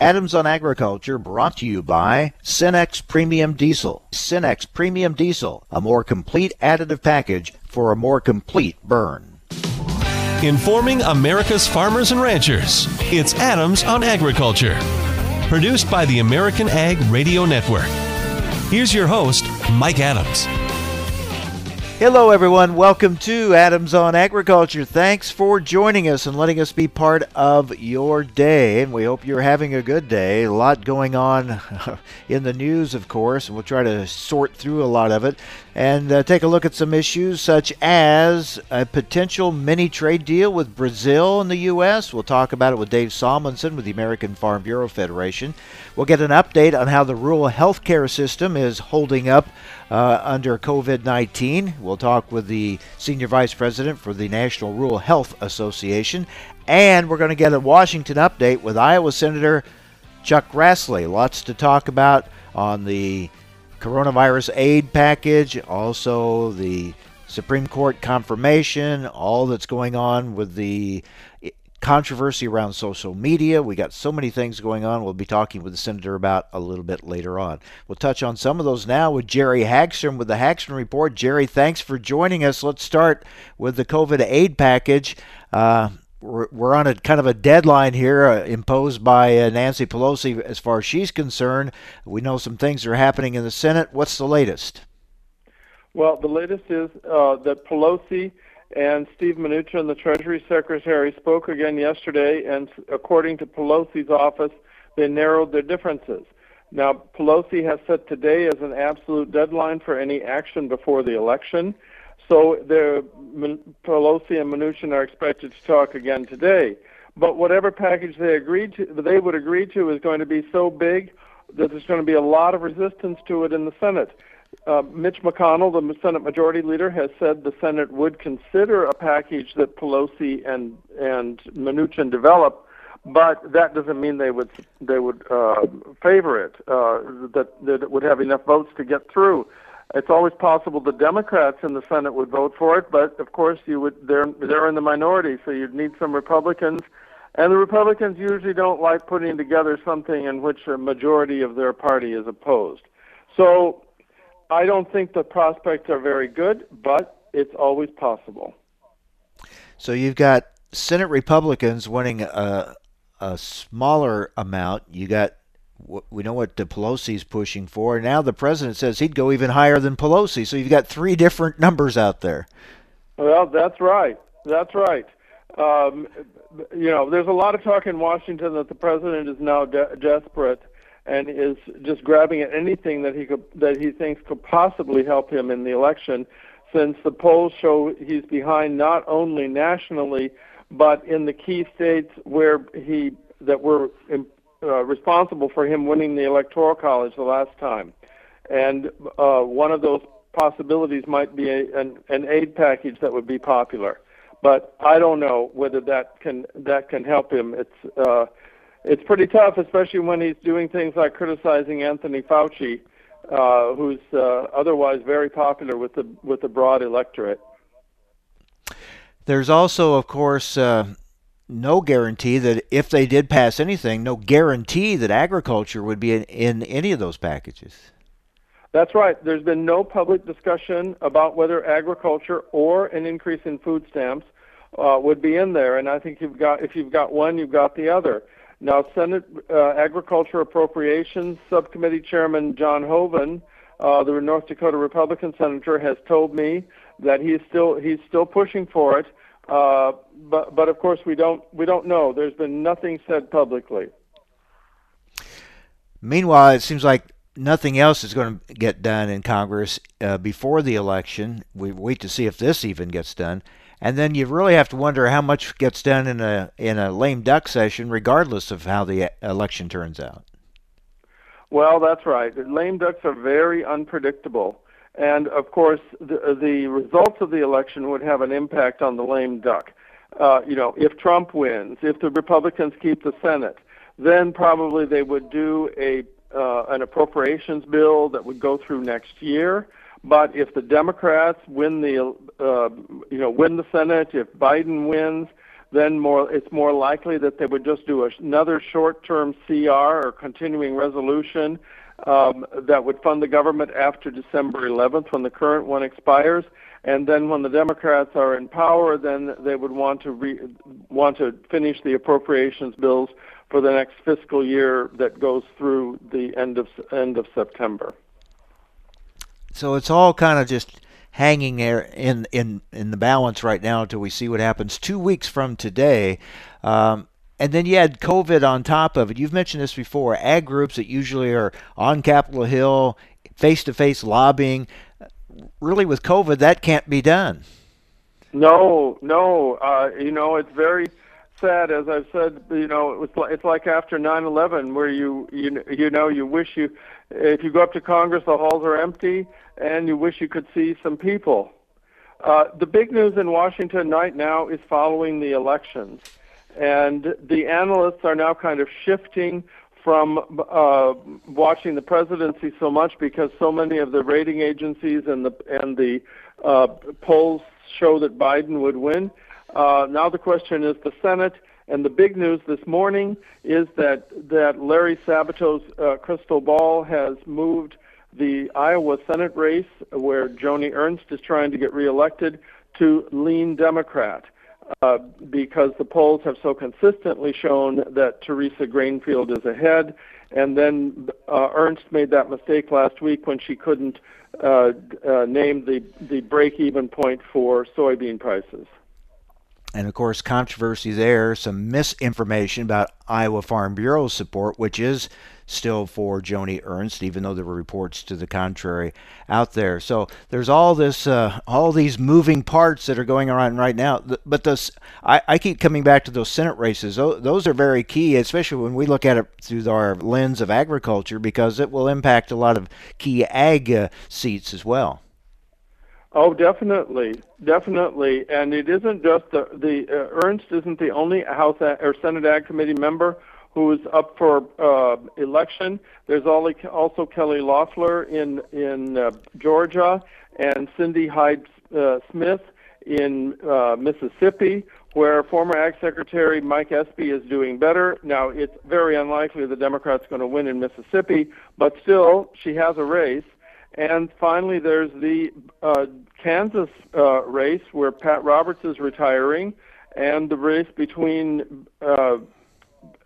Adams on Agriculture brought to you by Cenex Premium Diesel. Cenex Premium Diesel, a more complete additive package for a more complete burn. Informing America's farmers and ranchers. It's Adams on Agriculture. Produced by the American Ag Radio Network. Here's your host, Mike Adams. Hello, everyone. Welcome to Adams on Agriculture. Thanks for joining us and letting us be part of your day. And we hope you're having a good day. A lot going on in the news, of course, and we'll try to sort through a lot of it and uh, take a look at some issues such as a potential mini trade deal with Brazil and the U.S. We'll talk about it with Dave Salmonsen with the American Farm Bureau Federation. We'll get an update on how the rural health care system is holding up uh, under COVID 19. We'll talk with the Senior Vice President for the National Rural Health Association. And we're going to get a Washington update with Iowa Senator Chuck Grassley. Lots to talk about on the coronavirus aid package, also the Supreme Court confirmation, all that's going on with the controversy around social media. We got so many things going on. We'll be talking with the senator about a little bit later on. We'll touch on some of those now with Jerry Hagstrom with the Hagstrom Report. Jerry, thanks for joining us. Let's start with the COVID aid package. Uh, we're, we're on a kind of a deadline here uh, imposed by uh, Nancy Pelosi as far as she's concerned. We know some things are happening in the Senate. What's the latest? Well, the latest is uh, that Pelosi and Steve Mnuchin, the Treasury Secretary, spoke again yesterday, and according to Pelosi's office, they narrowed their differences. Now, Pelosi has set today as an absolute deadline for any action before the election. So Pelosi and Mnuchin are expected to talk again today. But whatever package they agreed to, they would agree to, is going to be so big that there's going to be a lot of resistance to it in the Senate. Uh, Mitch McConnell, the Senate Majority Leader, has said the Senate would consider a package that Pelosi and and Mnuchin develop, but that doesn't mean they would they would uh, favor it. Uh, that that it would have enough votes to get through. It's always possible the Democrats in the Senate would vote for it, but of course you would they're they're in the minority, so you'd need some Republicans. And the Republicans usually don't like putting together something in which a majority of their party is opposed. So I don't think the prospects are very good, but it's always possible. So you've got Senate Republicans winning a, a smaller amount. You got we know what Pelosi's pushing for. Now the president says he'd go even higher than Pelosi. So you've got three different numbers out there. Well, that's right. That's right. Um, you know, there's a lot of talk in Washington that the president is now de- desperate and is just grabbing at anything that he could that he thinks could possibly help him in the election since the polls show he's behind not only nationally but in the key states where he that were uh, responsible for him winning the electoral college the last time. And uh, one of those possibilities might be a, an, an aid package that would be popular. But I don't know whether that can that can help him. It's uh, it's pretty tough, especially when he's doing things like criticizing Anthony Fauci, uh, who's uh, otherwise very popular with the with the broad electorate. There's also, of course, uh, no guarantee that if they did pass anything, no guarantee that agriculture would be in, in any of those packages. That's right. There's been no public discussion about whether agriculture or an increase in food stamps uh, would be in there, and I think you've got if you've got one, you've got the other. Now, Senate uh, Agriculture Appropriations Subcommittee Chairman John Hoeven, uh, the North Dakota Republican senator, has told me that he's still he's still pushing for it. Uh, but but of course we don't we don't know. There's been nothing said publicly. Meanwhile, it seems like nothing else is going to get done in Congress uh, before the election. We wait to see if this even gets done and then you really have to wonder how much gets done in a in a lame duck session, regardless of how the election turns out. Well, that's right. Lame ducks are very unpredictable, and of course, the, the results of the election would have an impact on the lame duck. Uh, you know, if Trump wins, if the Republicans keep the Senate, then probably they would do a uh, an appropriations bill that would go through next year. But if the Democrats win the, uh, you know, win the Senate, if Biden wins, then more it's more likely that they would just do another short-term CR or continuing resolution um, that would fund the government after December 11th when the current one expires. And then when the Democrats are in power, then they would want to re- want to finish the appropriations bills for the next fiscal year that goes through the end of end of September. So it's all kind of just hanging there in in in the balance right now until we see what happens two weeks from today. Um, and then you had COVID on top of it. You've mentioned this before. Ag groups that usually are on Capitol Hill, face to face lobbying. Really, with COVID, that can't be done. No, no. Uh, you know, it's very sad, as I've said. You know, it's like, it's like after 9/11, where you you you know you wish you if you go up to Congress, the halls are empty, and you wish you could see some people. Uh, the big news in Washington right now is following the elections. And the analysts are now kind of shifting from uh, watching the presidency so much because so many of the rating agencies and the and the uh, polls show that Biden would win. Uh, now the question is the Senate, and the big news this morning is that that Larry Sabato's uh, crystal ball has moved the Iowa Senate race, where Joni Ernst is trying to get reelected, to lean Democrat uh, because the polls have so consistently shown that Theresa Greenfield is ahead. And then uh, Ernst made that mistake last week when she couldn't uh, uh, name the, the break even point for soybean prices. And of course, controversy there, some misinformation about Iowa Farm Bureau support, which is still for Joni Ernst, even though there were reports to the contrary out there. So there's all this, uh, all these moving parts that are going on right now. But those, I, I keep coming back to those Senate races. Those are very key, especially when we look at it through our lens of agriculture, because it will impact a lot of key ag uh, seats as well. Oh, definitely, definitely, and it isn't just the the uh, Ernst isn't the only House or Senate Ag Committee member who is up for uh, election. There's also Kelly Loeffler in in uh, Georgia and Cindy Hyde uh, Smith in uh, Mississippi, where former Ag Secretary Mike Espy is doing better. Now, it's very unlikely the Democrats are going to win in Mississippi, but still, she has a race. And finally, there's the uh, Kansas uh, race where Pat Roberts is retiring, and the race between uh,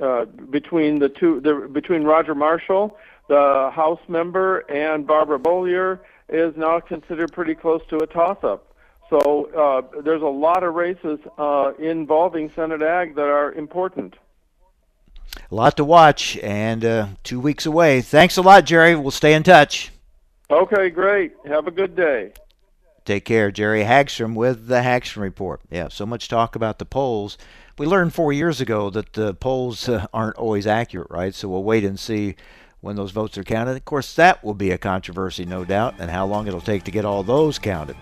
uh, between the two, the, between Roger Marshall, the House member, and Barbara Bollier is now considered pretty close to a toss-up. So uh, there's a lot of races uh, involving Senate Ag that are important. A lot to watch, and uh, two weeks away. Thanks a lot, Jerry. We'll stay in touch. Okay, great. Have a good day. Take care, Jerry Hagstrom with the Hagstrom Report. Yeah, so much talk about the polls we learned four years ago that the polls uh, aren't always accurate, right? So we'll wait and see when those votes are counted. Of course, that will be a controversy, no doubt, and how long it'll take to get all those counted.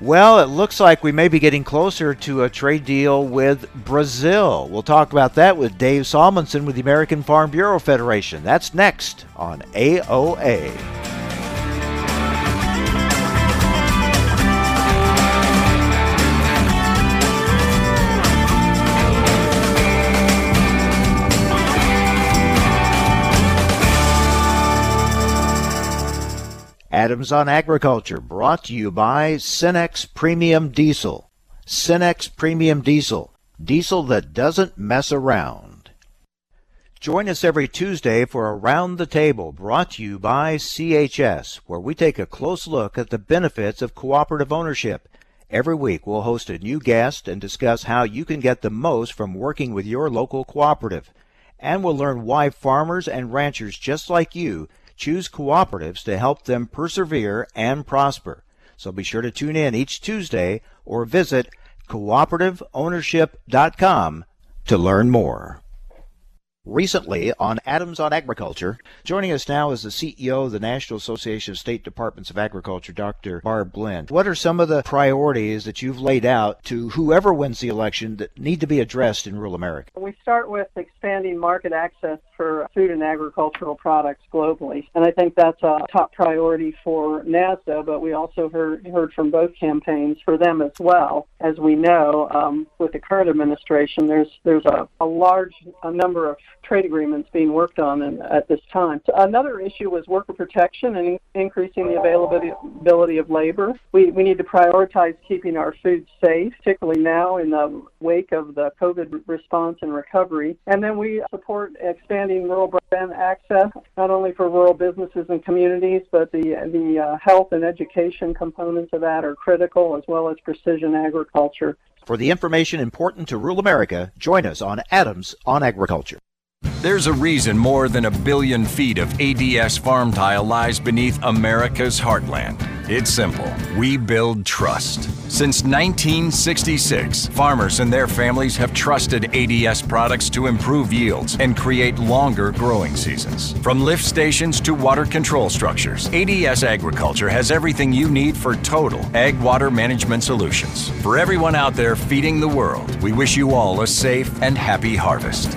Well, it looks like we may be getting closer to a trade deal with Brazil. We'll talk about that with Dave Salmonsen with the American Farm Bureau Federation. That's next on AOA. Adams on Agriculture, brought to you by Cenex Premium Diesel. Cenex Premium Diesel, diesel that doesn't mess around. Join us every Tuesday for Around the Table, brought to you by CHS, where we take a close look at the benefits of cooperative ownership. Every week, we'll host a new guest and discuss how you can get the most from working with your local cooperative. And we'll learn why farmers and ranchers just like you choose cooperatives to help them persevere and prosper. So be sure to tune in each Tuesday or visit cooperativeownership.com to learn more. Recently on Adams on Agriculture, joining us now is the CEO of the National Association of State Departments of Agriculture, Dr. Barb Glenn. What are some of the priorities that you've laid out to whoever wins the election that need to be addressed in rural America? We start with expanding market access for food and agricultural products globally. And I think that's a top priority for NASDA, but we also heard, heard from both campaigns for them as well. As we know, um, with the current administration, there's there's a, a large a number of trade agreements being worked on in, at this time. So another issue was worker protection and in, increasing the availability of labor. We, we need to prioritize keeping our food safe, particularly now in the wake of the COVID response and recovery. And then we support expanding rural broadband access, not only for rural businesses and communities, but the, the uh, health and education components of that are critical, as well as precision agriculture. For the information important to rural America, join us on Adams on Agriculture. There's a reason more than a billion feet of ADS farm tile lies beneath America's heartland. It's simple. We build trust. Since 1966, farmers and their families have trusted ADS products to improve yields and create longer growing seasons. From lift stations to water control structures, ADS Agriculture has everything you need for total ag water management solutions. For everyone out there feeding the world, we wish you all a safe and happy harvest.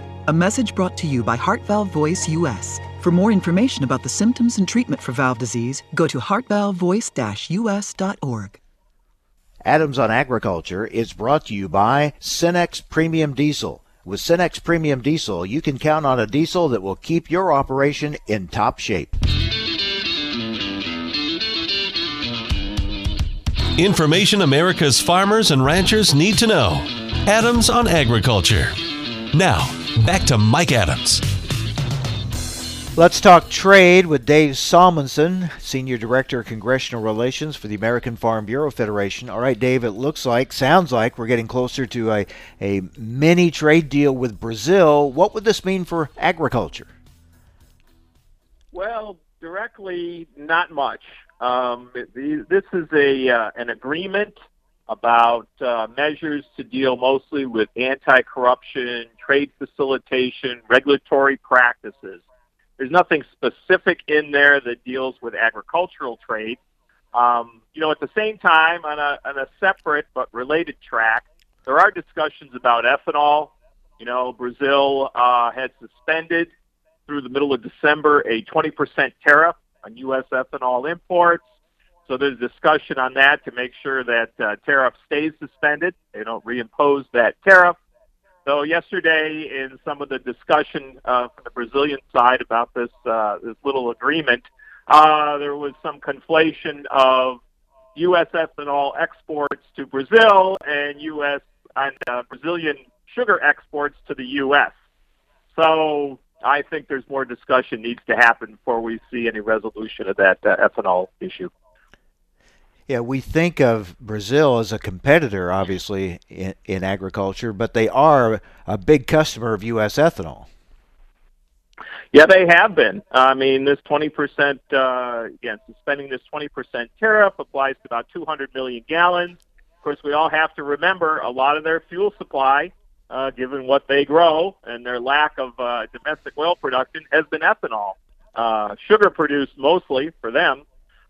A message brought to you by Heart Valve Voice US. For more information about the symptoms and treatment for valve disease, go to heartvalvevoice-us.org. Adams on Agriculture is brought to you by Cenex Premium Diesel. With Cenex Premium Diesel, you can count on a diesel that will keep your operation in top shape. Information America's farmers and ranchers need to know. Adams on Agriculture. Now, back to Mike Adams. Let's talk trade with Dave Salmonsen, Senior Director of Congressional Relations for the American Farm Bureau Federation. All right, Dave, it looks like, sounds like we're getting closer to a, a mini trade deal with Brazil. What would this mean for agriculture? Well, directly, not much. Um, this is a uh, an agreement about uh, measures to deal mostly with anti-corruption, trade facilitation, regulatory practices. There's nothing specific in there that deals with agricultural trade. Um, you know, at the same time, on a, on a separate but related track, there are discussions about ethanol. You know, Brazil uh, had suspended through the middle of December a 20% tariff on U.S. ethanol imports. So there's discussion on that to make sure that uh, tariff stays suspended. They don't reimpose that tariff. So yesterday, in some of the discussion uh, from the Brazilian side about this uh, this little agreement, uh, there was some conflation of U.S. ethanol exports to Brazil and U.S. and uh, Brazilian sugar exports to the U.S. So I think there's more discussion needs to happen before we see any resolution of that uh, ethanol issue. Yeah, we think of Brazil as a competitor, obviously, in, in agriculture, but they are a big customer of U.S. ethanol. Yeah, they have been. I mean, this 20%, uh, again, suspending this 20% tariff applies to about 200 million gallons. Of course, we all have to remember a lot of their fuel supply, uh, given what they grow and their lack of uh, domestic oil production, has been ethanol. Uh, sugar produced mostly for them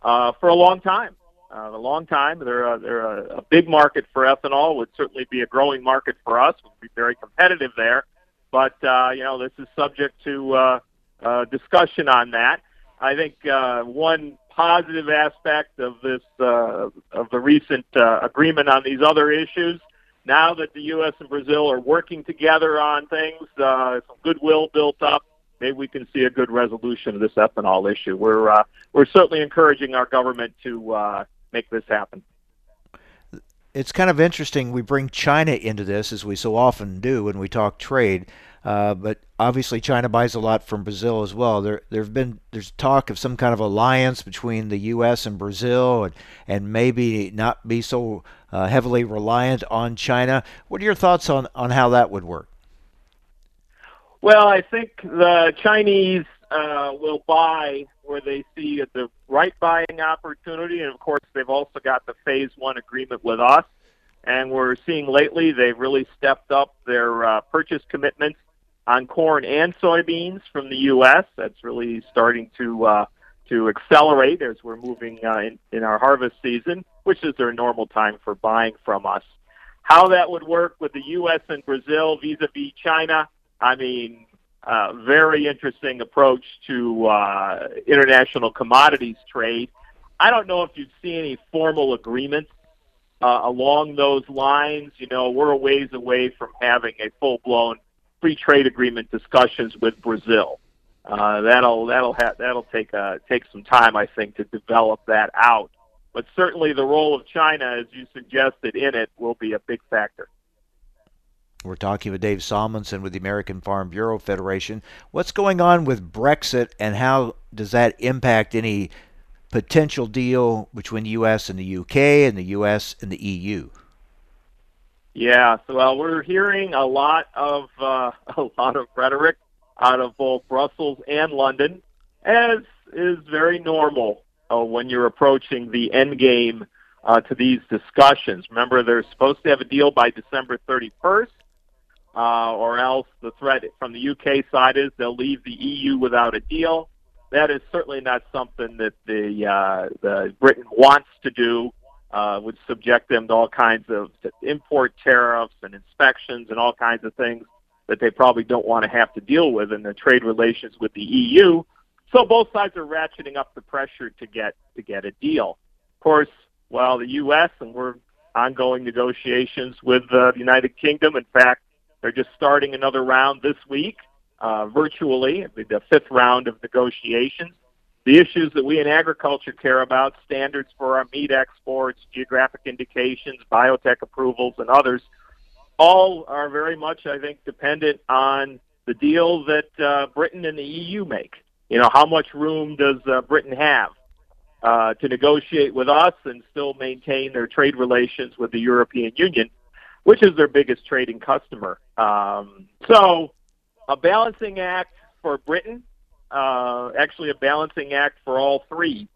uh, for a long time uh, a long time. They're a, they're a, a big market for ethanol. Would certainly be a growing market for us. We'd be very competitive there. But uh, you know, this is subject to uh, uh, discussion on that. I think uh, one positive aspect of this uh, of the recent uh, agreement on these other issues. Now that the U.S. and Brazil are working together on things, uh, some goodwill built up maybe we can see a good resolution of this ethanol issue. We're uh, we're certainly encouraging our government to uh, make this happen. it's kind of interesting. We bring China into this, as we so often do when we talk trade. Uh, but obviously, China buys a lot from Brazil as well. There, there have been there's talk of some kind of alliance between the U.S. and Brazil, and and maybe not be so uh, heavily reliant on China. What are your thoughts on on how that would work? Well, I think the Chinese uh, will buy where they see the right buying opportunity, and of course, they've also got the Phase One agreement with us. And we're seeing lately they've really stepped up their uh, purchase commitments on corn and soybeans from the U.S. That's really starting to uh, to accelerate as we're moving uh, in, in our harvest season, which is their normal time for buying from us. How that would work with the U.S. and Brazil vis-a-vis China, I mean, uh, very interesting approach to uh, international commodities trade. I don't know if you'd see any formal agreements uh, along those lines. You know, we're a ways away from having a full-blown free trade agreement discussions with Brazil. Uh, that'll that'll ha- that'll take uh, take some time, I think, to develop that out. But certainly, the role of China, as you suggested, in it will be a big factor. We're talking with Dave Salmonsen with the American Farm Bureau Federation. What's going on with Brexit and how does that impact any potential deal between the U.S. and the U.K. and the U.S. and the EU? Yeah, so well, we're hearing a lot of uh, a lot of rhetoric out of both Brussels and London, as is very normal uh, when you're approaching the end game uh, to these discussions. Remember, they're supposed to have a deal by December 31st uh, or else the threat from the UK side is they'll leave the EU without a deal. That is certainly not something that the uh, the Britain wants to do. Uh, would subject them to all kinds of import tariffs and inspections and all kinds of things that they probably don't want to have to deal with in the trade relations with the EU. So both sides are ratcheting up the pressure to get to get a deal. Of course, while the U.S. and we're ongoing negotiations with uh, the United Kingdom. In fact, they're just starting another round this week, uh, virtually, the fifth round of negotiations. The issues that we in agriculture care about, standards for our meat exports, geographic indications, biotech approvals, and others, all are very much, I think, dependent on the deal that uh, Britain and the EU make. You know, how much room does uh, Britain have uh, to negotiate with us and still maintain their trade relations with the European Union? Which is their biggest trading customer. Um, so, a balancing act for Britain, uh, actually a balancing act for all three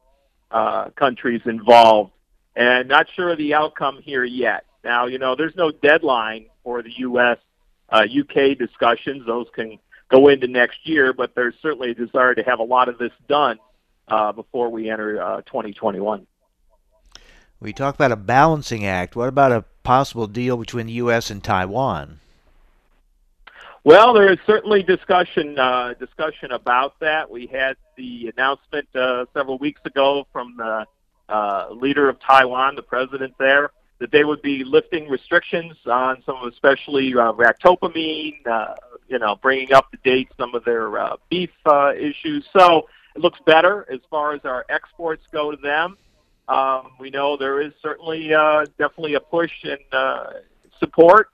uh, countries involved, and not sure of the outcome here yet. Now, you know, there's no deadline for the U.S. Uh, UK discussions; those can go into next year, but there's certainly a desire to have a lot of this done uh, before we enter uh, 2021. We talk about a balancing act. What about a possible deal between the U.S. and Taiwan? Well, there is certainly discussion uh, discussion about that. We had the announcement uh, several weeks ago from the uh, leader of Taiwan, the president there, that they would be lifting restrictions on some, of especially uh, ractopamine. Uh, you know, bringing up to date some of their uh, beef uh, issues. So it looks better as far as our exports go to them. Um, we know there is certainly uh, definitely a push and uh, support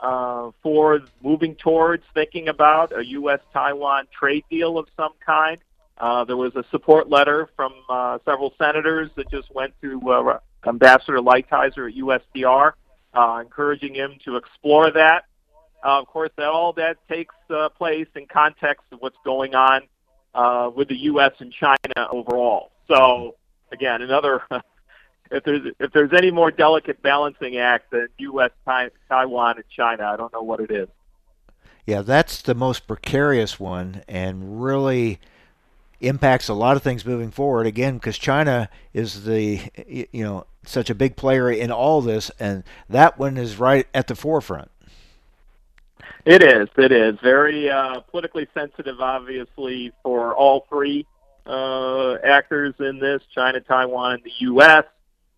uh, for moving towards thinking about a U.S.-Taiwan trade deal of some kind. Uh, there was a support letter from uh, several senators that just went to uh, Ambassador Lighthizer at USTR, uh, encouraging him to explore that. Uh, of course, that all that takes uh, place in context of what's going on uh, with the U.S. and China overall. So again, another. if there's if there's any more delicate balancing act than U.S., Taiwan, and China, I don't know what it is. Yeah, that's the most precarious one, and really impacts a lot of things moving forward. Again, because China is the you know such a big player in all this, and that one is right at the forefront. It is. It is very uh, politically sensitive, obviously, for all three uh, actors in this: China, Taiwan, and the U.S.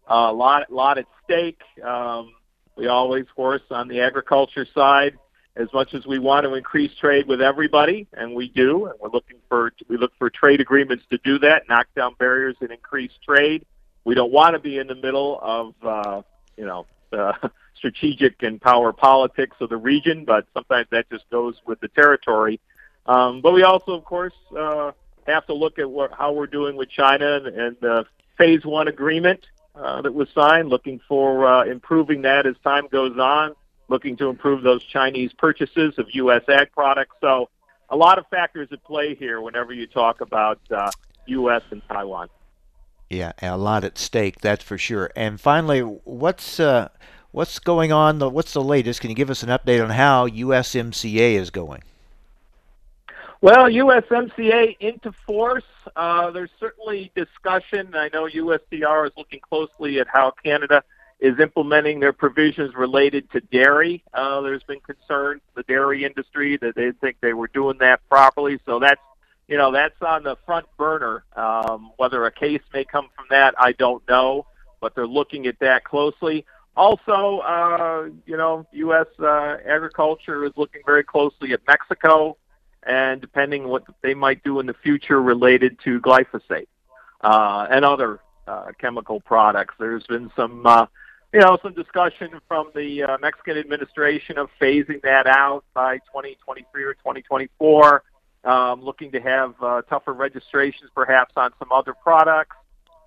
A uh, lot, lot at stake. Um, we always, of course, on the agriculture side, as much as we want to increase trade with everybody, and we do, and we're looking for we look for trade agreements to do that, knock down barriers and increase trade. We don't want to be in the middle of uh, you know strategic and power politics of the region, but sometimes that just goes with the territory. Um, but we also, of course, uh, have to look at what, how we're doing with China and, and the phase one agreement uh, that was signed, looking for uh, improving that as time goes on, looking to improve those Chinese purchases of U.S. ag products. So a lot of factors at play here whenever you talk about uh, U.S. and Taiwan. Yeah, a lot at stake, that's for sure. And finally, what's uh, what's going on? What's the latest? Can you give us an update on how USMCA is going? Well, USMCA into force. Uh, there's certainly discussion. I know USTR is looking closely at how Canada is implementing their provisions related to dairy. Uh, there's been concern the dairy industry that they think they were doing that properly. So that's you know that's on the front burner. Um, whether a case may come from that, I don't know, but they're looking at that closely. Also, uh, you know, U.S. Uh, agriculture is looking very closely at Mexico, and depending what they might do in the future related to glyphosate uh, and other uh, chemical products. There's been some uh, you know, some discussion from the uh, Mexican administration of phasing that out by 2023 or 2024, um, looking to have uh, tougher registrations perhaps on some other products.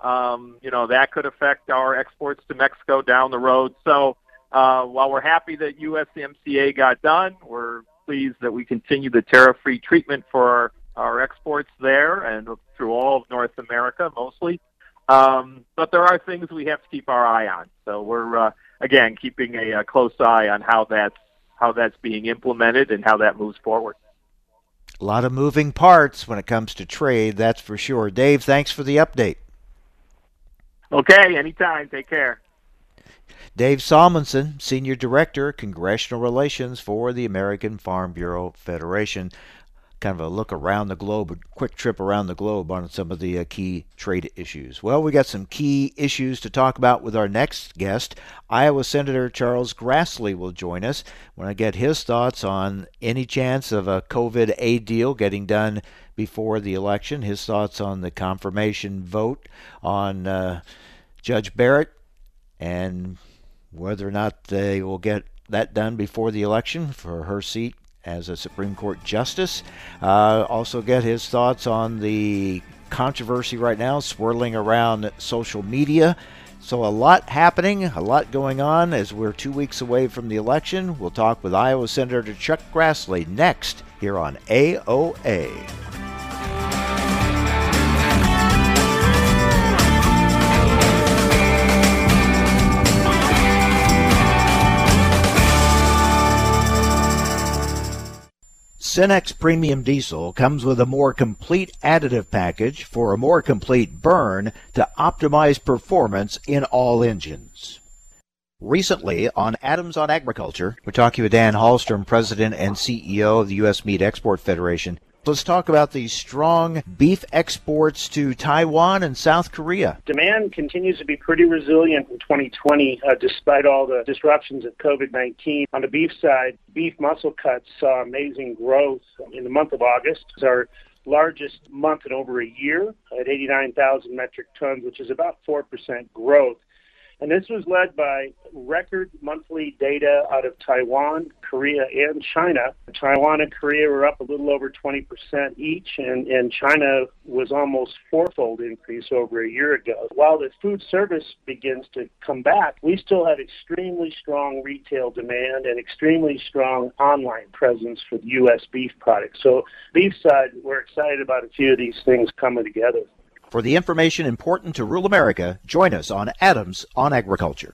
Um, you know, that could affect our exports to Mexico down the road. So uh, while we're happy that USMCA got done, we're pleased that we continue the tariff-free treatment for our, our exports there and through all of North America mostly. Um, but there are things we have to keep our eye on. So we're uh, again keeping a, a close eye on how that's how that's being implemented and how that moves forward. A lot of moving parts when it comes to trade, that's for sure. Dave, thanks for the update. Okay, anytime. Take care. Dave Salmonsen, Senior Director, Congressional Relations for the American Farm Bureau Federation kind of a look around the globe, a quick trip around the globe on some of the uh, key trade issues. Well, we got some key issues to talk about with our next guest. Iowa Senator Charles Grassley will join us when I get his thoughts on any chance of a COVID aid deal getting done before the election, his thoughts on the confirmation vote on uh, Judge Barrett, and whether or not they will get that done before the election for her seat as a Supreme Court justice. Uh, also, get his thoughts on the controversy right now swirling around social media. So, a lot happening, a lot going on as we're two weeks away from the election. We'll talk with Iowa Senator Chuck Grassley next here on AOA. Cenex Premium Diesel comes with a more complete additive package for a more complete burn to optimize performance in all engines. Recently on Adams on Agriculture, we're talking with Dan Halstrom, President and CEO of the U.S. Meat Export Federation. Let's talk about the strong beef exports to Taiwan and South Korea. Demand continues to be pretty resilient in 2020, uh, despite all the disruptions of COVID 19. On the beef side, beef muscle cuts saw amazing growth in the month of August. It's our largest month in over a year at 89,000 metric tons, which is about 4% growth. And this was led by record monthly data out of Taiwan, Korea, and China. Taiwan and Korea were up a little over 20% each, and, and China was almost fourfold increase over a year ago. While the food service begins to come back, we still have extremely strong retail demand and extremely strong online presence for the U.S. beef products. So, beef side, we're excited about a few of these things coming together. For the information important to rural America, join us on Adams on Agriculture.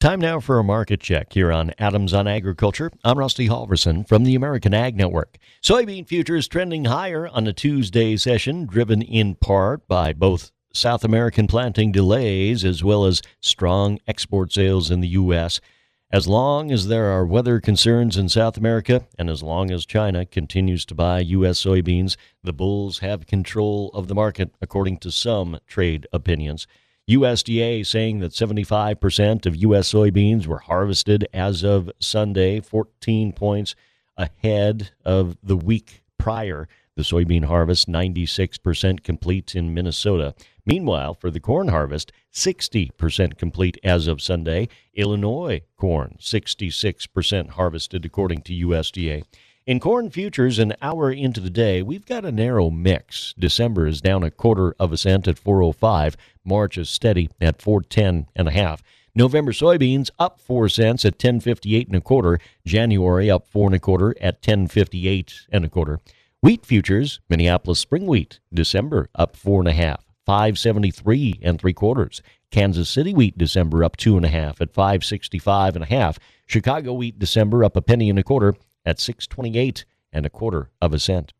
Time now for a market check here on Adams on Agriculture. I'm Rusty Halvorson from the American Ag Network. Soybean futures trending higher on a Tuesday session, driven in part by both South American planting delays as well as strong export sales in the U.S. As long as there are weather concerns in South America, and as long as China continues to buy U.S. soybeans, the bulls have control of the market, according to some trade opinions. USDA saying that 75% of U.S. soybeans were harvested as of Sunday, 14 points ahead of the week prior. The soybean harvest, 96% complete in Minnesota. Meanwhile, for the corn harvest, 60% complete as of Sunday. Illinois corn, 66% harvested according to USDA. In corn futures, an hour into the day, we've got a narrow mix. December is down a quarter of a cent at 405. March is steady at 410 and a half. November soybeans up four cents at 1058 and a quarter. January up four and a quarter at 1058 and a quarter. Wheat futures, Minneapolis spring wheat, December up four and a half, 573 and three quarters. Kansas City wheat December up two and a half at 565 and a half. Chicago wheat December up a penny and a quarter at 628 and a quarter of a cent.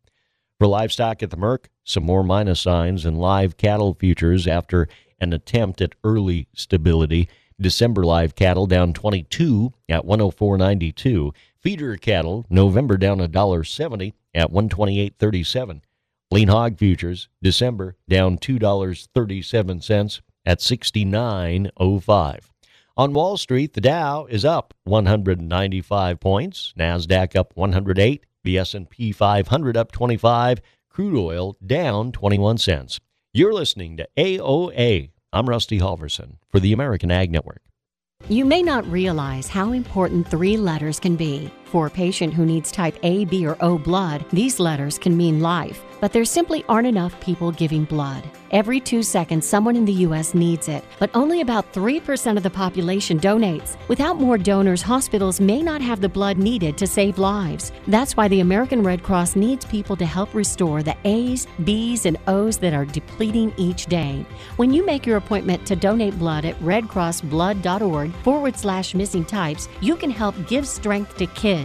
For livestock at the Merc, some more minus signs in live cattle futures after an attempt at early stability. December live cattle down 22 at 104.92. Feeder cattle November down $1.70 at 128.37. Lean hog futures December down $2.37 at 69.05. On Wall Street, the Dow is up 195 points, Nasdaq up 108, the S&P 500 up 25, crude oil down 21 cents. You're listening to AOA. I'm Rusty Halvorson for the American Ag Network. You may not realize how important three letters can be. For a patient who needs type A, B, or O blood, these letters can mean life but there simply aren't enough people giving blood. Every two seconds, someone in the U.S. needs it, but only about 3% of the population donates. Without more donors, hospitals may not have the blood needed to save lives. That's why the American Red Cross needs people to help restore the A's, B's, and O's that are depleting each day. When you make your appointment to donate blood at redcrossblood.org forward slash missing types, you can help give strength to kids,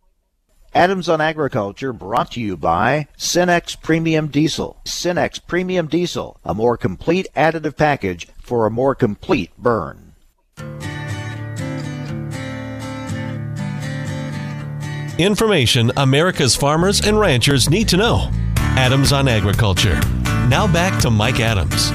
Adams on Agriculture brought to you by Cenex Premium Diesel. Cenex Premium Diesel, a more complete additive package for a more complete burn. Information America's farmers and ranchers need to know. Adams on Agriculture. Now back to Mike Adams.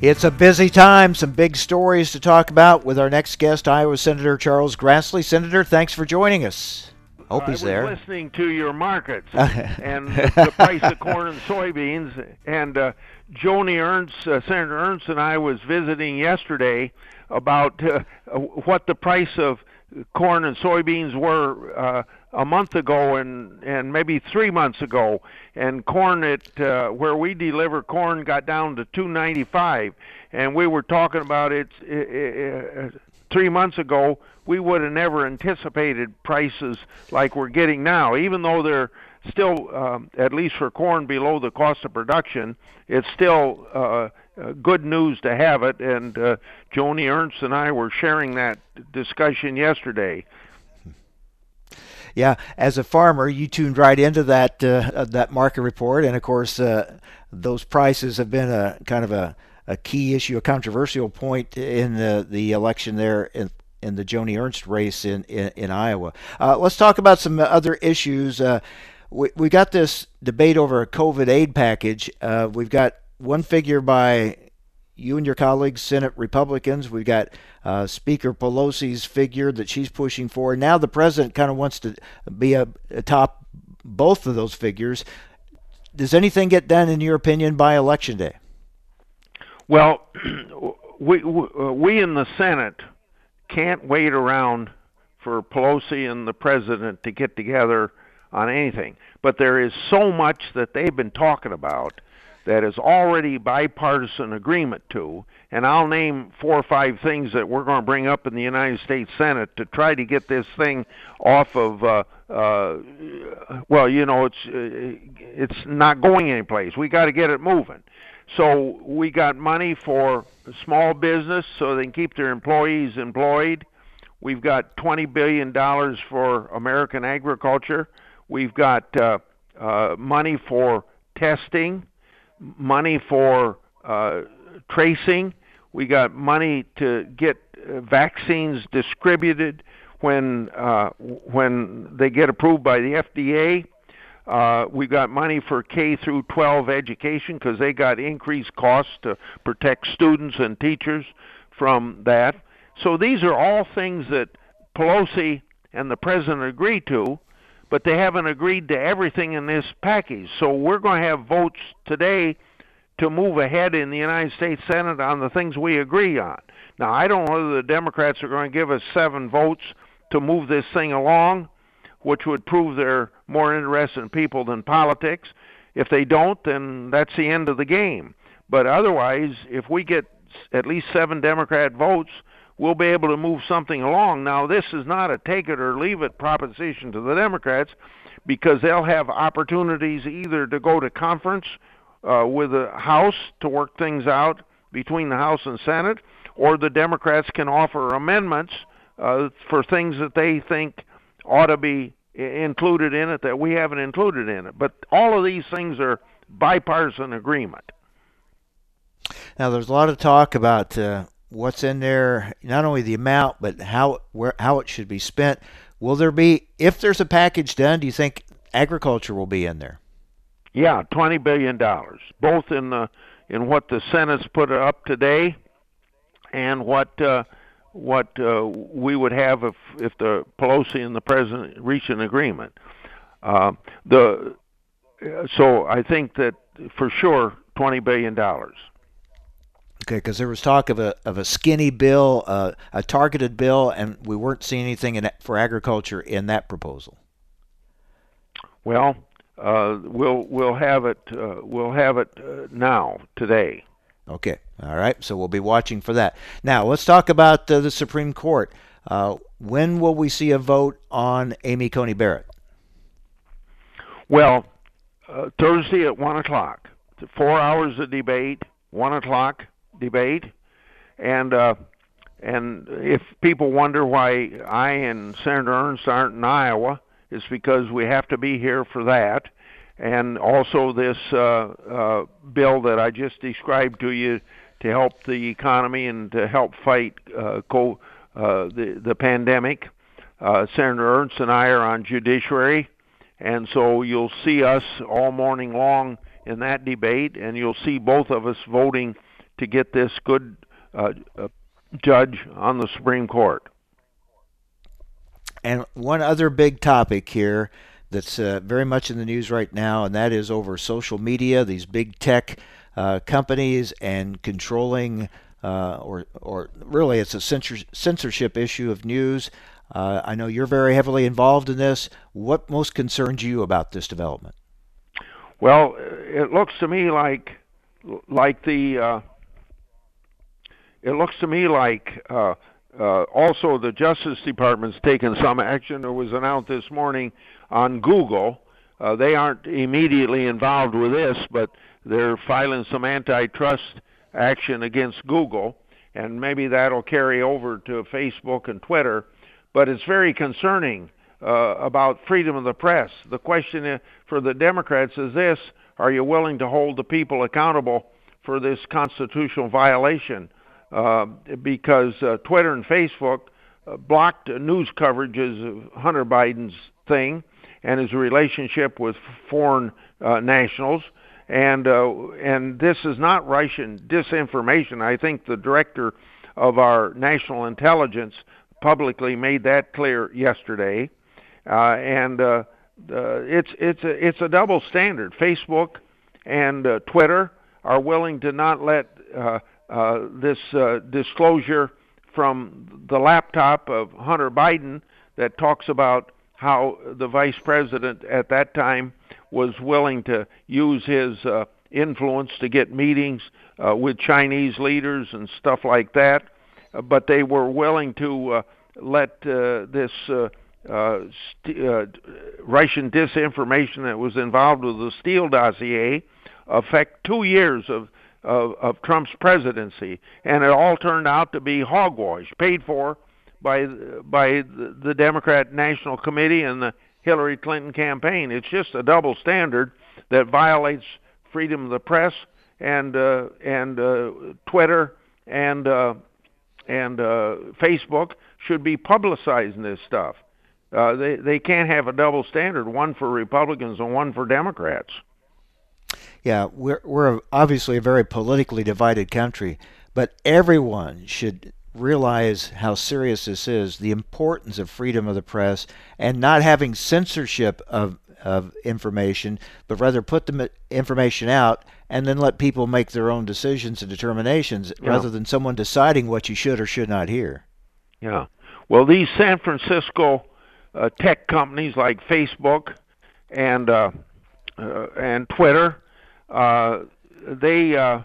It's a busy time, some big stories to talk about with our next guest, Iowa Senator Charles Grassley. Senator, thanks for joining us. Hope he's I was there. listening to your markets and the price of corn and soybeans. And uh, Joni Ernst, uh, Senator Ernst, and I was visiting yesterday about uh, what the price of corn and soybeans were uh, a month ago and and maybe three months ago and corn at uh, where we deliver corn got down to 295 and we were talking about it, it, it three months ago we would have never anticipated prices like we're getting now, even though they're still, um, at least for corn, below the cost of production. It's still uh, uh, good news to have it, and uh, Joni Ernst and I were sharing that discussion yesterday. Yeah, as a farmer, you tuned right into that uh, that market report, and of course, uh, those prices have been a kind of a, a key issue, a controversial point in the the election there in in the Joni Ernst race in in, in Iowa. Uh, let's talk about some other issues. Uh, we we got this debate over a COVID aid package. Uh, we've got one figure by you and your colleagues, Senate Republicans. We've got uh, Speaker Pelosi's figure that she's pushing for. Now the president kind of wants to be a, atop both of those figures. Does anything get done, in your opinion, by election day? Well, we we in the Senate can't wait around for Pelosi and the president to get together on anything. But there is so much that they've been talking about that is already bipartisan agreement to, and I'll name four or five things that we're going to bring up in the United States Senate to try to get this thing off of. Uh, uh, well, you know, it's uh, it's not going anyplace. We got to get it moving. So we got money for small business so they can keep their employees employed. We've got $20 billion for American agriculture. We've got uh, uh, money for testing, money for uh, tracing. We got money to get uh, vaccines distributed when uh, when they get approved by the FDA. Uh, we got money for K through 12 education because they got increased costs to protect students and teachers from that. So these are all things that Pelosi and the president agreed to, but they haven't agreed to everything in this package. So we're going to have votes today to move ahead in the United States Senate on the things we agree on. Now, I don't know whether the Democrats are going to give us seven votes to move this thing along, which would prove they're more interested in people than politics. If they don't, then that's the end of the game. But otherwise, if we get at least seven Democrat votes, we'll be able to move something along. Now, this is not a take it or leave it proposition to the Democrats because they'll have opportunities either to go to conference uh, with the House to work things out between the House and Senate, or the Democrats can offer amendments uh, for things that they think ought to be included in it that we haven't included in it. But all of these things are bipartisan agreement. Now, there's a lot of talk about uh, what's in there, not only the amount, but how where how it should be spent. Will there be, if there's a package done, do you think agriculture will be in there? Yeah, twenty billion dollars, both in the in what the Senate's put up today, and what uh, what uh, we would have if if the Pelosi and the president reach an agreement. Uh, the so I think that for sure twenty billion dollars. Okay, because there was talk of a of a skinny bill, uh, a targeted bill, and we weren't seeing anything in, for agriculture in that proposal. Well, uh, we'll we'll have it uh, we'll have it uh, now today. Okay, all right. So we'll be watching for that. Now let's talk about uh, the Supreme Court. Uh, when will we see a vote on Amy Coney Barrett? Well, Thursday at one o'clock. Four hours of debate. One o'clock debate, and uh, and if people wonder why I and Senator Ernst aren't in Iowa, it's because we have to be here for that, and also this uh, uh, bill that I just described to you to help the economy and to help fight uh, co- the the pandemic. Senator Ernst and I are on judiciary, and so you'll see us all morning long in that debate, and you'll see both of us voting to get this good uh, judge on the Supreme Court. And one other big topic here that's uh, very much in the news right now, and that is over social media, these big tech uh, companies and controlling, uh, or, or really it's a censor- censorship issue of news. Uh, I know you're very heavily involved in this. What most concerns you about this development? Well, it looks to me like like the uh, it looks to me like uh, also the Justice Department's taken some action. It was announced this morning on Google. Uh, they aren't immediately involved with this, but they're filing some antitrust action against Google, and maybe that'll carry over to Facebook and Twitter. But it's very concerning uh, about freedom of the press. The question for the Democrats is this Are you willing to hold the people accountable for this constitutional violation? Uh, because uh, Twitter and Facebook uh, blocked news coverages of Hunter Biden's thing and his relationship with foreign nationals. And and this is not Russian disinformation. I think the director of our national intelligence publicly made that clear yesterday. And it's it's a it's a double standard. Facebook and Twitter are willing to not let uh, uh, this uh, disclosure from the laptop of Hunter Biden that talks about how the vice president at that time was willing to use his uh, influence to get meetings uh, with Chinese leaders and stuff like that, uh, but they were willing to uh, let uh, this uh, uh, st- uh, Russian disinformation that was involved with the Steele dossier affect two years of of, of Trump's presidency, and it all turned out to be hogwash, paid for by by the, Democrat National Committee and the Hillary Clinton campaign. It's just a double standard that violates freedom of the press and uh, and uh, Twitter and uh, and uh, Facebook should be publicizing this stuff. Uh, they they can't have a double standard, one for Republicans and one for Democrats. Yeah, we're we're obviously a very politically divided country, but everyone should realize how serious this is, the importance of freedom of the press and not having censorship of of information, but rather put the information out and then let people make their own decisions and determinations yeah. rather than someone deciding what you should or should not hear. Yeah. Well, these San Francisco uh, tech companies like Facebook and uh, uh, and Twitter, they uh,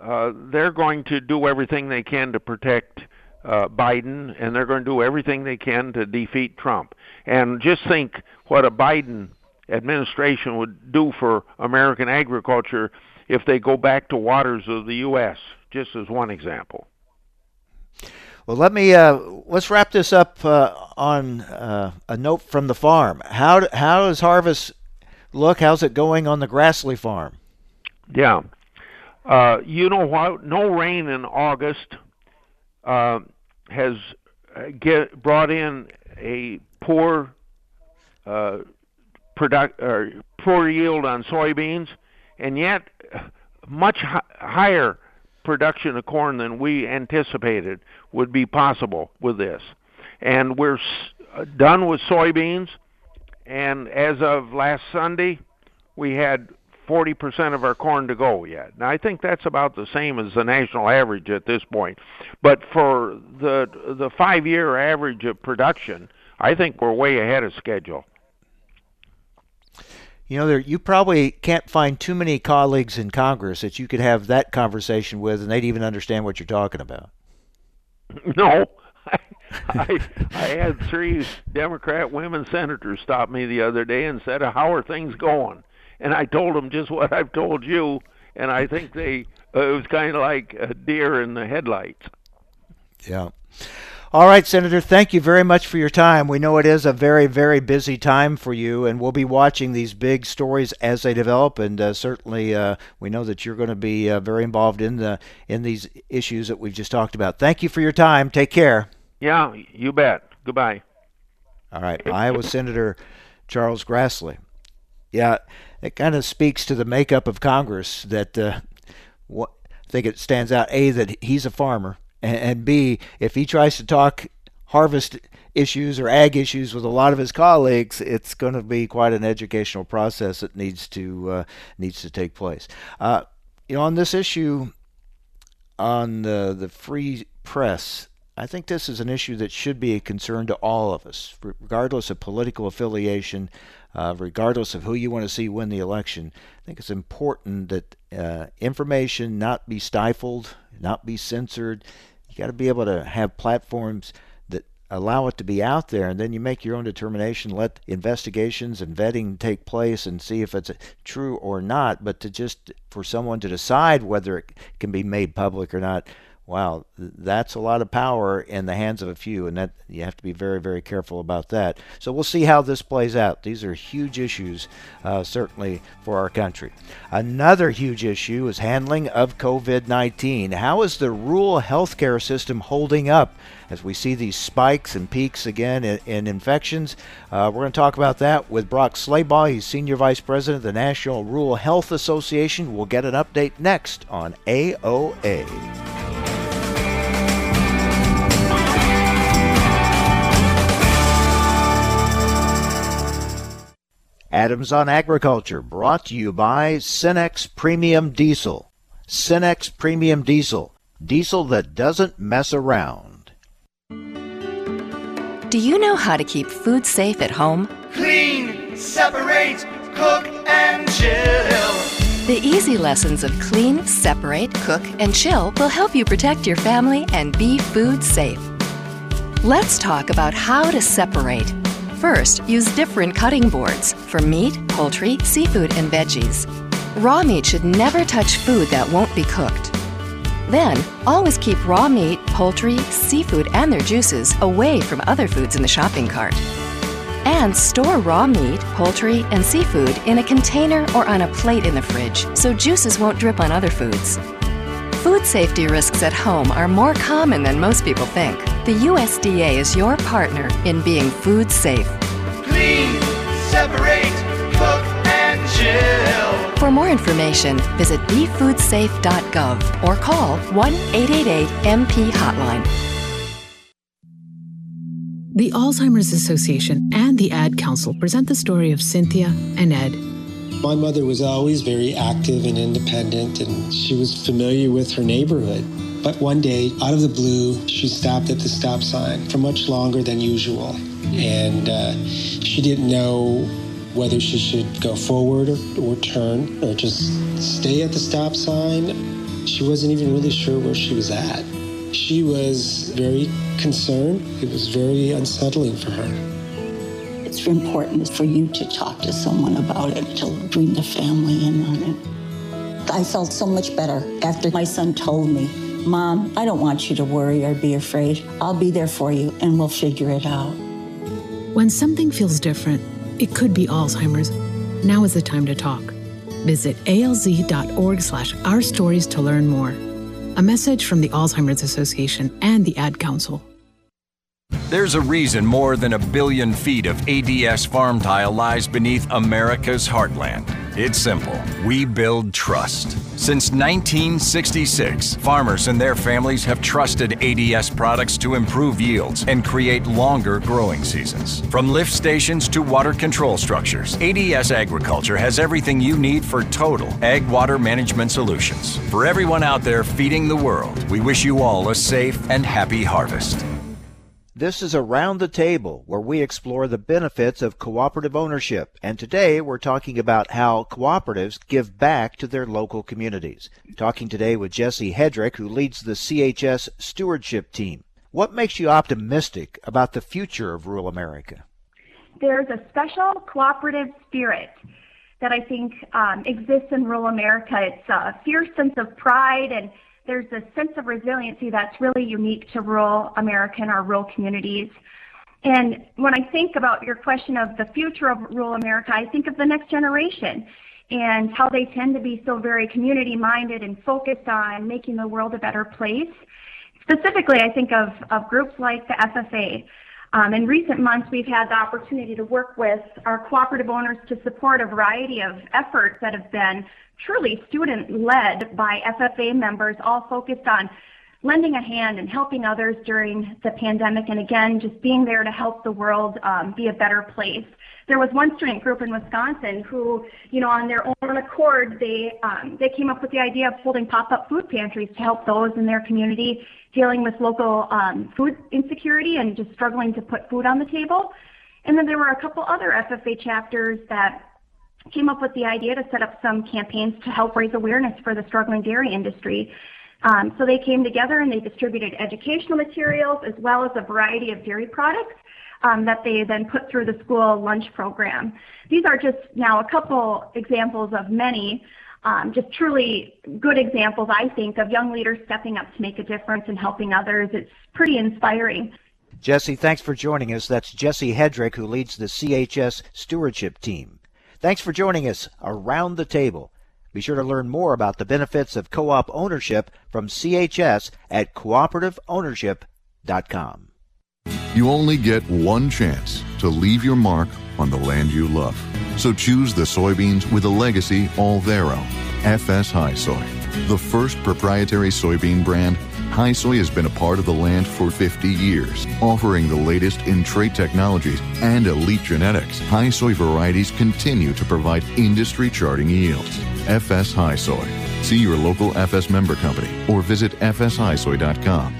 uh, they're going to do everything they can to protect Biden, and they're going to do everything they can to defeat Trump. And just think what a Biden administration would do for American agriculture if they go back to waters of the U.S. Just as one example. Well, let me uh, let's wrap this up uh, on uh, a note from the farm. How how does harvest look? How's it going on the Grassley farm? Yeah, uh, you know what? No rain in August uh, has uh, get brought in a poor product or poor yield on soybeans, and yet much hi- higher production of corn than we anticipated would be possible with this. And we're s- done with soybeans. And as of last Sunday, we had 40% of our corn to go yet. Now I think that's about the same as the national average at this point. But for the the 5-year average of production, I think we're way ahead of schedule. You know, there, you probably can't find too many colleagues in Congress that you could have that conversation with, and they'd even understand what you're talking about. No, I, I, I had three Democrat women senators stop me the other day and said, "How are things going?" And I told them just what I've told you, and I think they uh, it was kind of like a deer in the headlights. Yeah. All right, Senator, thank you very much for your time. We know it is a very, very busy time for you, and we'll be watching these big stories as they develop. And uh, certainly, uh, we know that you're going to be uh, very involved in the in these issues that we've just talked about. Thank you for your time. Take care. Yeah, you bet. Goodbye. All right, Iowa Senator Charles Grassley. Yeah, it kind of speaks to the makeup of Congress that uh, what, I think it stands out. A that he's a farmer and, and B, if he tries to talk harvest issues or ag issues with a lot of his colleagues, it's going to be quite an educational process that needs to uh, needs to take place. Uh, you know, on this issue, on the the free press, I think this is an issue that should be a concern to all of us, regardless of political affiliation, uh, regardless of who you want to see win the election. I think it's important that uh, information not be stifled, not be censored, you got to be able to have platforms that allow it to be out there, and then you make your own determination. Let investigations and vetting take place, and see if it's true or not. But to just for someone to decide whether it can be made public or not, wow, that's a lot of power in the hands of a few, and that you have to be very, very careful about that. So we'll see how this plays out. These are huge issues, uh, certainly for our country. Another huge issue is handling of COVID-19. How is the rural healthcare system holding up? As we see these spikes and peaks again in, in infections, uh, we're going to talk about that with Brock Slabach. He's Senior Vice President of the National Rural Health Association. We'll get an update next on AOA. Adams on Agriculture, brought to you by Cenex Premium Diesel. Cenex Premium Diesel, diesel that doesn't mess around. Do you know how to keep food safe at home? Clean, separate, cook, and chill. The easy lessons of clean, separate, cook, and chill will help you protect your family and be food safe. Let's talk about how to separate First, use different cutting boards for meat, poultry, seafood, and veggies. Raw meat should never touch food that won't be cooked. Then, always keep raw meat, poultry, seafood, and their juices away from other foods in the shopping cart. And store raw meat, poultry, and seafood in a container or on a plate in the fridge so juices won't drip on other foods. Food safety risks at home are more common than most people think. The USDA is your partner in being food safe. Clean, separate, cook, and chill. For more information, visit befoodsafe.gov or call 1 888 MP Hotline. The Alzheimer's Association and the Ad Council present the story of Cynthia and Ed. My mother was always very active and independent, and she was familiar with her neighborhood. But one day, out of the blue, she stopped at the stop sign for much longer than usual. And uh, she didn't know whether she should go forward or, or turn or just stay at the stop sign. She wasn't even really sure where she was at. She was very concerned. It was very unsettling for her. It's important for you to talk to someone about it, to bring the family in on it. I felt so much better after my son told me, Mom, I don't want you to worry or be afraid. I'll be there for you and we'll figure it out. When something feels different, it could be Alzheimer's. Now is the time to talk. Visit alz.org slash our stories to learn more. A message from the Alzheimer's Association and the Ad Council. There's a reason more than a billion feet of ADS farm tile lies beneath America's heartland. It's simple. We build trust. Since 1966, farmers and their families have trusted ADS products to improve yields and create longer growing seasons. From lift stations to water control structures, ADS Agriculture has everything you need for total ag water management solutions. For everyone out there feeding the world, we wish you all a safe and happy harvest. This is Around the Table, where we explore the benefits of cooperative ownership. And today we're talking about how cooperatives give back to their local communities. Talking today with Jesse Hedrick, who leads the CHS stewardship team. What makes you optimistic about the future of rural America? There's a special cooperative spirit that I think um, exists in rural America. It's a fierce sense of pride and there's a sense of resiliency that's really unique to rural America and our rural communities. And when I think about your question of the future of rural America, I think of the next generation and how they tend to be so very community minded and focused on making the world a better place. Specifically, I think of, of groups like the FFA. Um, in recent months, we've had the opportunity to work with our cooperative owners to support a variety of efforts that have been truly student-led by FFA members, all focused on lending a hand and helping others during the pandemic, and again, just being there to help the world um, be a better place. There was one student group in Wisconsin who, you know, on their own accord, they um, they came up with the idea of holding pop-up food pantries to help those in their community dealing with local um, food insecurity and just struggling to put food on the table. And then there were a couple other FFA chapters that came up with the idea to set up some campaigns to help raise awareness for the struggling dairy industry. Um, so they came together and they distributed educational materials as well as a variety of dairy products um, that they then put through the school lunch program. These are just now a couple examples of many, um, just truly good examples, I think, of young leaders stepping up to make a difference and helping others. It's pretty inspiring. Jesse, thanks for joining us. That's Jesse Hedrick, who leads the CHS stewardship team. Thanks for joining us around the table. Be sure to learn more about the benefits of co op ownership from CHS at cooperativeownership.com. You only get one chance to leave your mark on the land you love. So choose the soybeans with a legacy all their own FS HiSOY, the first proprietary soybean brand HiSOY has been a part of the land for 50 years, offering the latest in trait technologies and elite genetics. HiSOY varieties continue to provide industry charting yields. FS HiSOY. See your local FS member company or visit fshighsoy.com.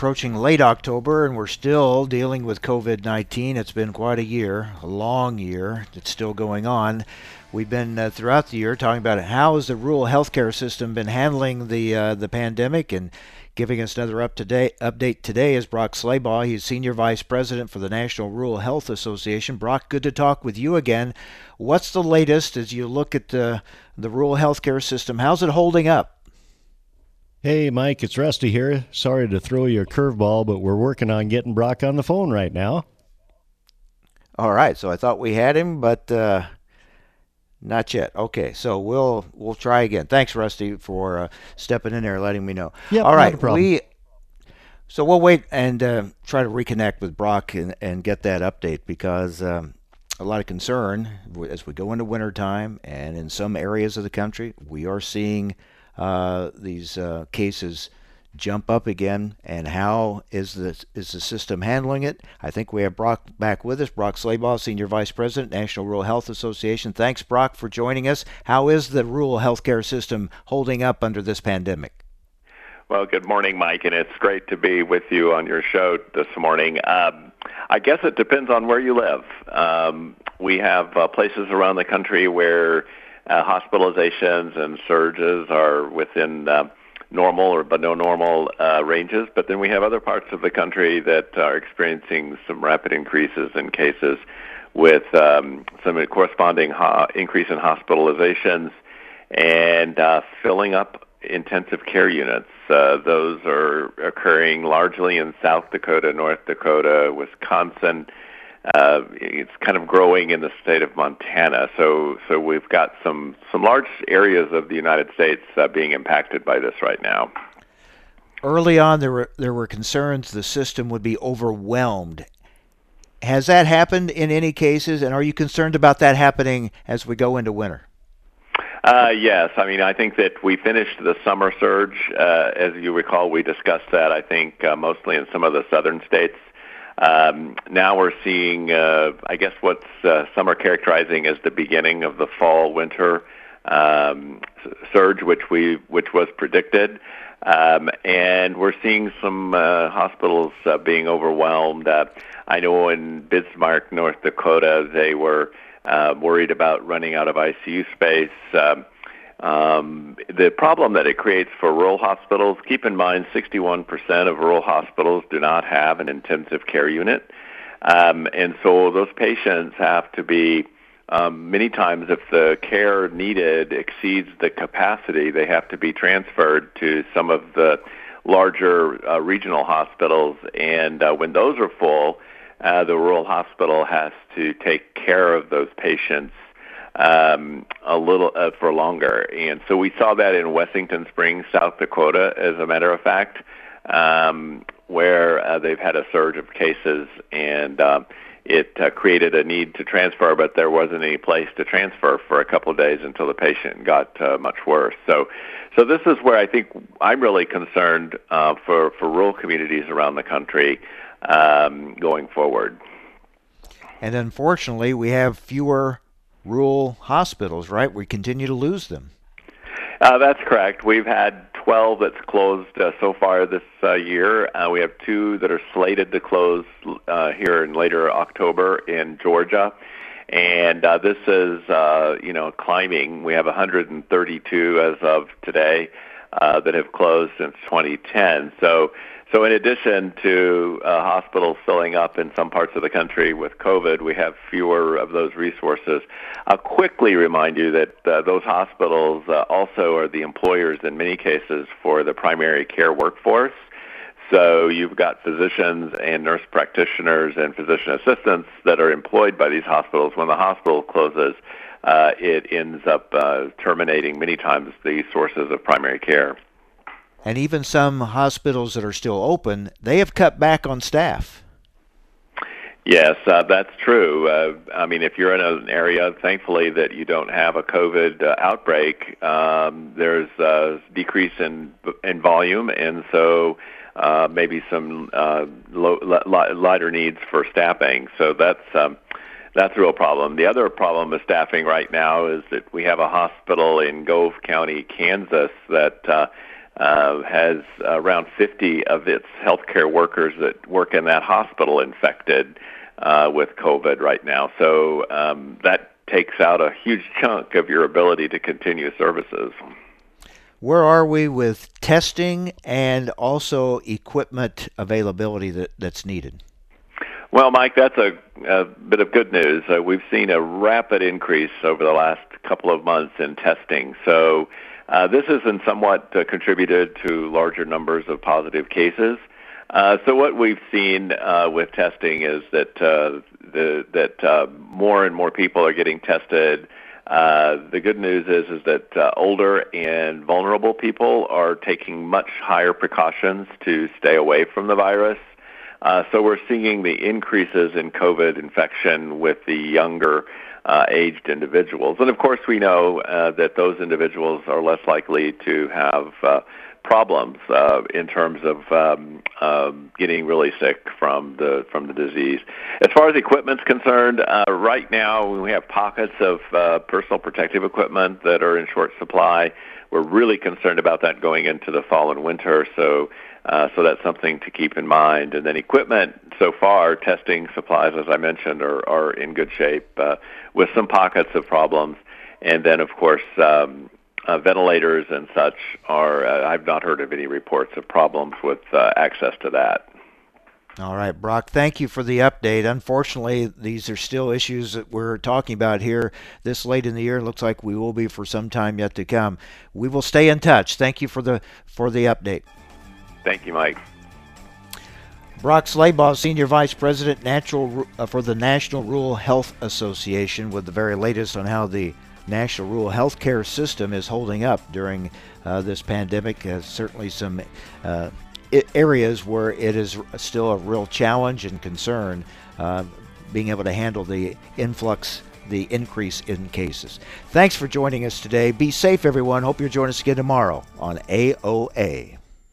approaching late October, and we're still dealing with COVID 19. It's been quite a year, a long year. It's still going on. We've been uh, throughout the year talking about how has the rural healthcare system been handling the uh, the pandemic and Giving us another up to date update today is Brock Slabach. He's Senior Vice President for the National Rural Health Association. Brock, good to talk with you again. What's the latest as you look at the, the rural healthcare system? How's it holding up? Hey, Mike, it's Rusty here. Sorry to throw you a curveball, but we're working on getting Brock on the phone right now. All right, so I thought we had him, but uh, not yet. Okay, so we'll we'll try again. Thanks, Rusty, for uh, stepping in there, and letting me know. Yep, All problem. we. So we'll wait and uh, try to reconnect with Brock and, and get that update because um, a lot of concern as we go into wintertime and in some areas of the country we are seeing uh, these uh, cases jump up again and how is the is the system handling it? I think we have brock back with us. Brock Slabach senior vice president national rural health association. Thanks brock for joining us. How is the rural healthcare system holding up under this pandemic? Well, good morning, Mike, and it's great to be with you on your show this morning. Um, I guess it depends on where you live. Um, we have uh, places around the country where uh, hospitalizations and surges are within uh, normal or below normal uh, ranges, but then we have other parts of the country that are experiencing some rapid increases in cases with um, some corresponding ho- increase in hospitalizations and uh, filling up intensive care units. Uh, those are occurring largely in South Dakota, North Dakota, Wisconsin. Uh, it's kind of growing in the state of Montana. So, so we've got some some large areas of the United States uh, being impacted by this right now. early on there were there were concerns the system would be overwhelmed has that happened in any cases and are you concerned about that happening as we go into winter Uh, yes, I mean I think that we finished the summer surge. Uh, as you recall, we discussed that. I think uh, mostly in some of the southern states. Um, now we're seeing, uh, I guess, what uh, some are characterizing as the beginning of the fall winter um, surge, which we which was predicted. Um, and we're seeing some uh, hospitals uh, being overwhelmed. Uh, I know in Bismarck, North Dakota, they were uh, worried about running out of ICU space. Um, um, the problem that it creates for rural hospitals, keep in mind 61% of rural hospitals do not have an intensive care unit. Um, and so those patients have to be, um, many times, if the care needed exceeds the capacity, they have to be transferred to some of the larger uh, regional hospitals. And uh, when those are full, uh, the rural hospital has to take care of those patients um, a little uh, for longer. And so we saw that in Wessington Springs, South Dakota, as a matter of fact, um, where uh, they've had a surge of cases and um, it uh, created a need to transfer, but there wasn't any place to transfer for a couple of days until the patient got uh, much worse. So, so this is where I think I'm really concerned uh, for for rural communities around the country um, going forward. and unfortunately we have fewer rural hospitals right we continue to lose them Uh, that's correct. We've had 12 that's closed uh, so far this uh, year. Uh, we have two that are slated to close uh, here in later October in Georgia. And uh, this is, uh, you know, climbing. We have 132 as of today uh, that have closed since 2010. So, so in addition to uh, hospitals filling up in some parts of the country with COVID, we have fewer of those resources. I'll quickly remind you that uh, those hospitals uh, also are the employers in many cases for the primary care workforce. So you've got physicians and nurse practitioners and physician assistants that are employed by these hospitals. When the hospital closes, uh, it ends up uh, terminating many times the sources of primary care. And even some hospitals that are still open they have cut back on staff Yes, uh, that's true. Uh, I mean, if you're in an area, thankfully, that you don't have a COVID uh, outbreak, um, there's a decrease in in volume, and so uh, maybe some uh, low, li- lighter needs for staffing. So that's um, that's a real problem. The other problem with staffing right now is that we have a hospital in Gove County, Kansas, that uh, uh, has around 50 of its healthcare workers that work in that hospital infected uh, with COVID right now. So um, that takes out a huge chunk of your ability to continue services. Where are we with testing and also equipment availability that, that's needed? Well, Mike, that's a, a bit of good news. Uh, we've seen a rapid increase over the last couple of months in testing. So uh, this has been somewhat uh, contributed to larger numbers of positive cases. Uh, so what we've seen uh, with testing is that uh, the, that uh, more and more people are getting tested. Uh, the good news is is that uh, older and vulnerable people are taking much higher precautions to stay away from the virus. Uh, so we're seeing the increases in COVID infection with the younger uh, aged individuals, and of course we know uh, that those individuals are less likely to have uh, problems uh, in terms of um, um, getting really sick from the from the disease. As far as equipment's concerned, uh, right now we have pockets of uh, personal protective equipment that are in short supply. We're really concerned about that going into the fall and winter. So. Uh, so that's something to keep in mind. And then equipment, so far, testing supplies, as I mentioned, are, are in good shape uh, with some pockets of problems. And then, of course, um, uh, ventilators and such are, uh, I've not heard of any reports of problems with uh, access to that. All right, Brock, thank you for the update. Unfortunately, these are still issues that we're talking about here this late in the year. Looks like we will be for some time yet to come. We will stay in touch. Thank you for the for the update. Thank you, Mike. Brock Slabach, Senior Vice President Natural uh, for the National Rural Health Association, with the very latest on how the National Rural Health Care System is holding up during uh, this pandemic. Uh, certainly, some uh, areas where it is still a real challenge and concern uh, being able to handle the influx, the increase in cases. Thanks for joining us today. Be safe, everyone. Hope you'll join us again tomorrow on AOA.